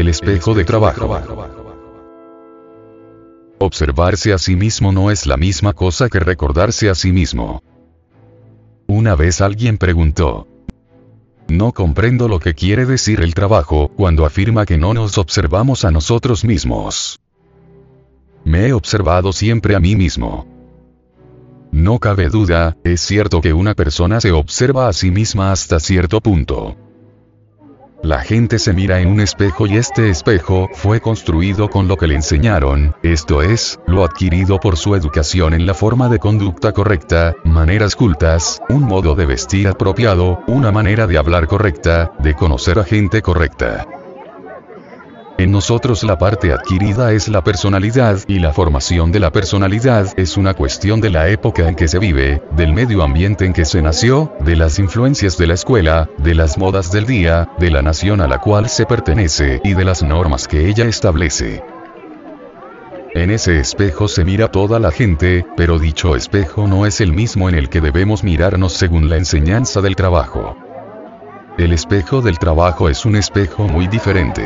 El espejo de trabajo. Observarse a sí mismo no es la misma cosa que recordarse a sí mismo. Una vez alguien preguntó, no comprendo lo que quiere decir el trabajo cuando afirma que no nos observamos a nosotros mismos. Me he observado siempre a mí mismo. No cabe duda, es cierto que una persona se observa a sí misma hasta cierto punto. La gente se mira en un espejo y este espejo fue construido con lo que le enseñaron, esto es, lo adquirido por su educación en la forma de conducta correcta, maneras cultas, un modo de vestir apropiado, una manera de hablar correcta, de conocer a gente correcta. En nosotros la parte adquirida es la personalidad y la formación de la personalidad es una cuestión de la época en que se vive, del medio ambiente en que se nació, de las influencias de la escuela, de las modas del día, de la nación a la cual se pertenece y de las normas que ella establece. En ese espejo se mira toda la gente, pero dicho espejo no es el mismo en el que debemos mirarnos según la enseñanza del trabajo. El espejo del trabajo es un espejo muy diferente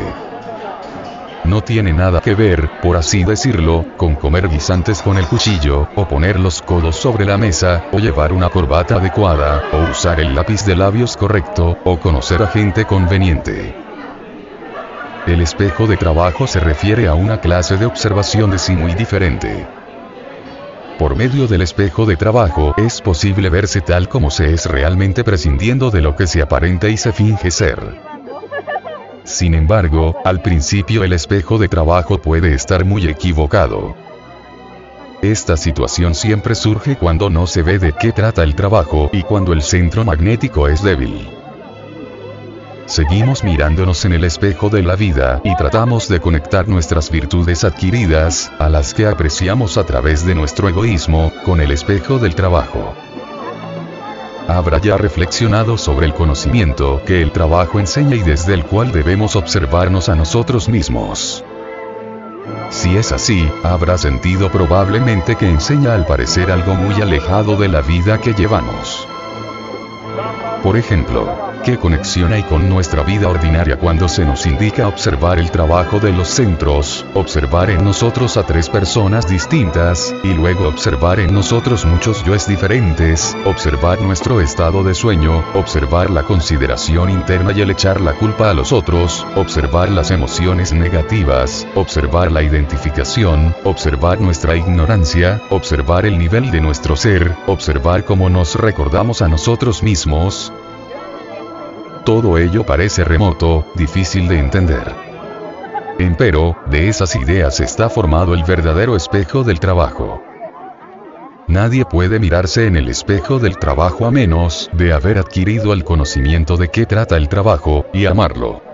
no tiene nada que ver, por así decirlo, con comer guisantes con el cuchillo, o poner los codos sobre la mesa, o llevar una corbata adecuada, o usar el lápiz de labios correcto, o conocer a gente conveniente. El espejo de trabajo se refiere a una clase de observación de sí muy diferente. Por medio del espejo de trabajo es posible verse tal como se es realmente prescindiendo de lo que se aparenta y se finge ser. Sin embargo, al principio el espejo de trabajo puede estar muy equivocado. Esta situación siempre surge cuando no se ve de qué trata el trabajo y cuando el centro magnético es débil. Seguimos mirándonos en el espejo de la vida y tratamos de conectar nuestras virtudes adquiridas, a las que apreciamos a través de nuestro egoísmo, con el espejo del trabajo habrá ya reflexionado sobre el conocimiento que el trabajo enseña y desde el cual debemos observarnos a nosotros mismos. Si es así, habrá sentido probablemente que enseña al parecer algo muy alejado de la vida que llevamos. Por ejemplo, ¿qué conexión hay con nuestra vida ordinaria cuando se nos indica observar el trabajo de los centros, observar en nosotros a tres personas distintas, y luego observar en nosotros muchos yoes diferentes, observar nuestro estado de sueño, observar la consideración interna y el echar la culpa a los otros, observar las emociones negativas, observar la identificación, observar nuestra ignorancia, observar el nivel de nuestro ser, observar cómo nos recordamos a nosotros mismos, todo ello parece remoto, difícil de entender. Empero, de esas ideas está formado el verdadero espejo del trabajo. Nadie puede mirarse en el espejo del trabajo a menos de haber adquirido el conocimiento de qué trata el trabajo, y amarlo.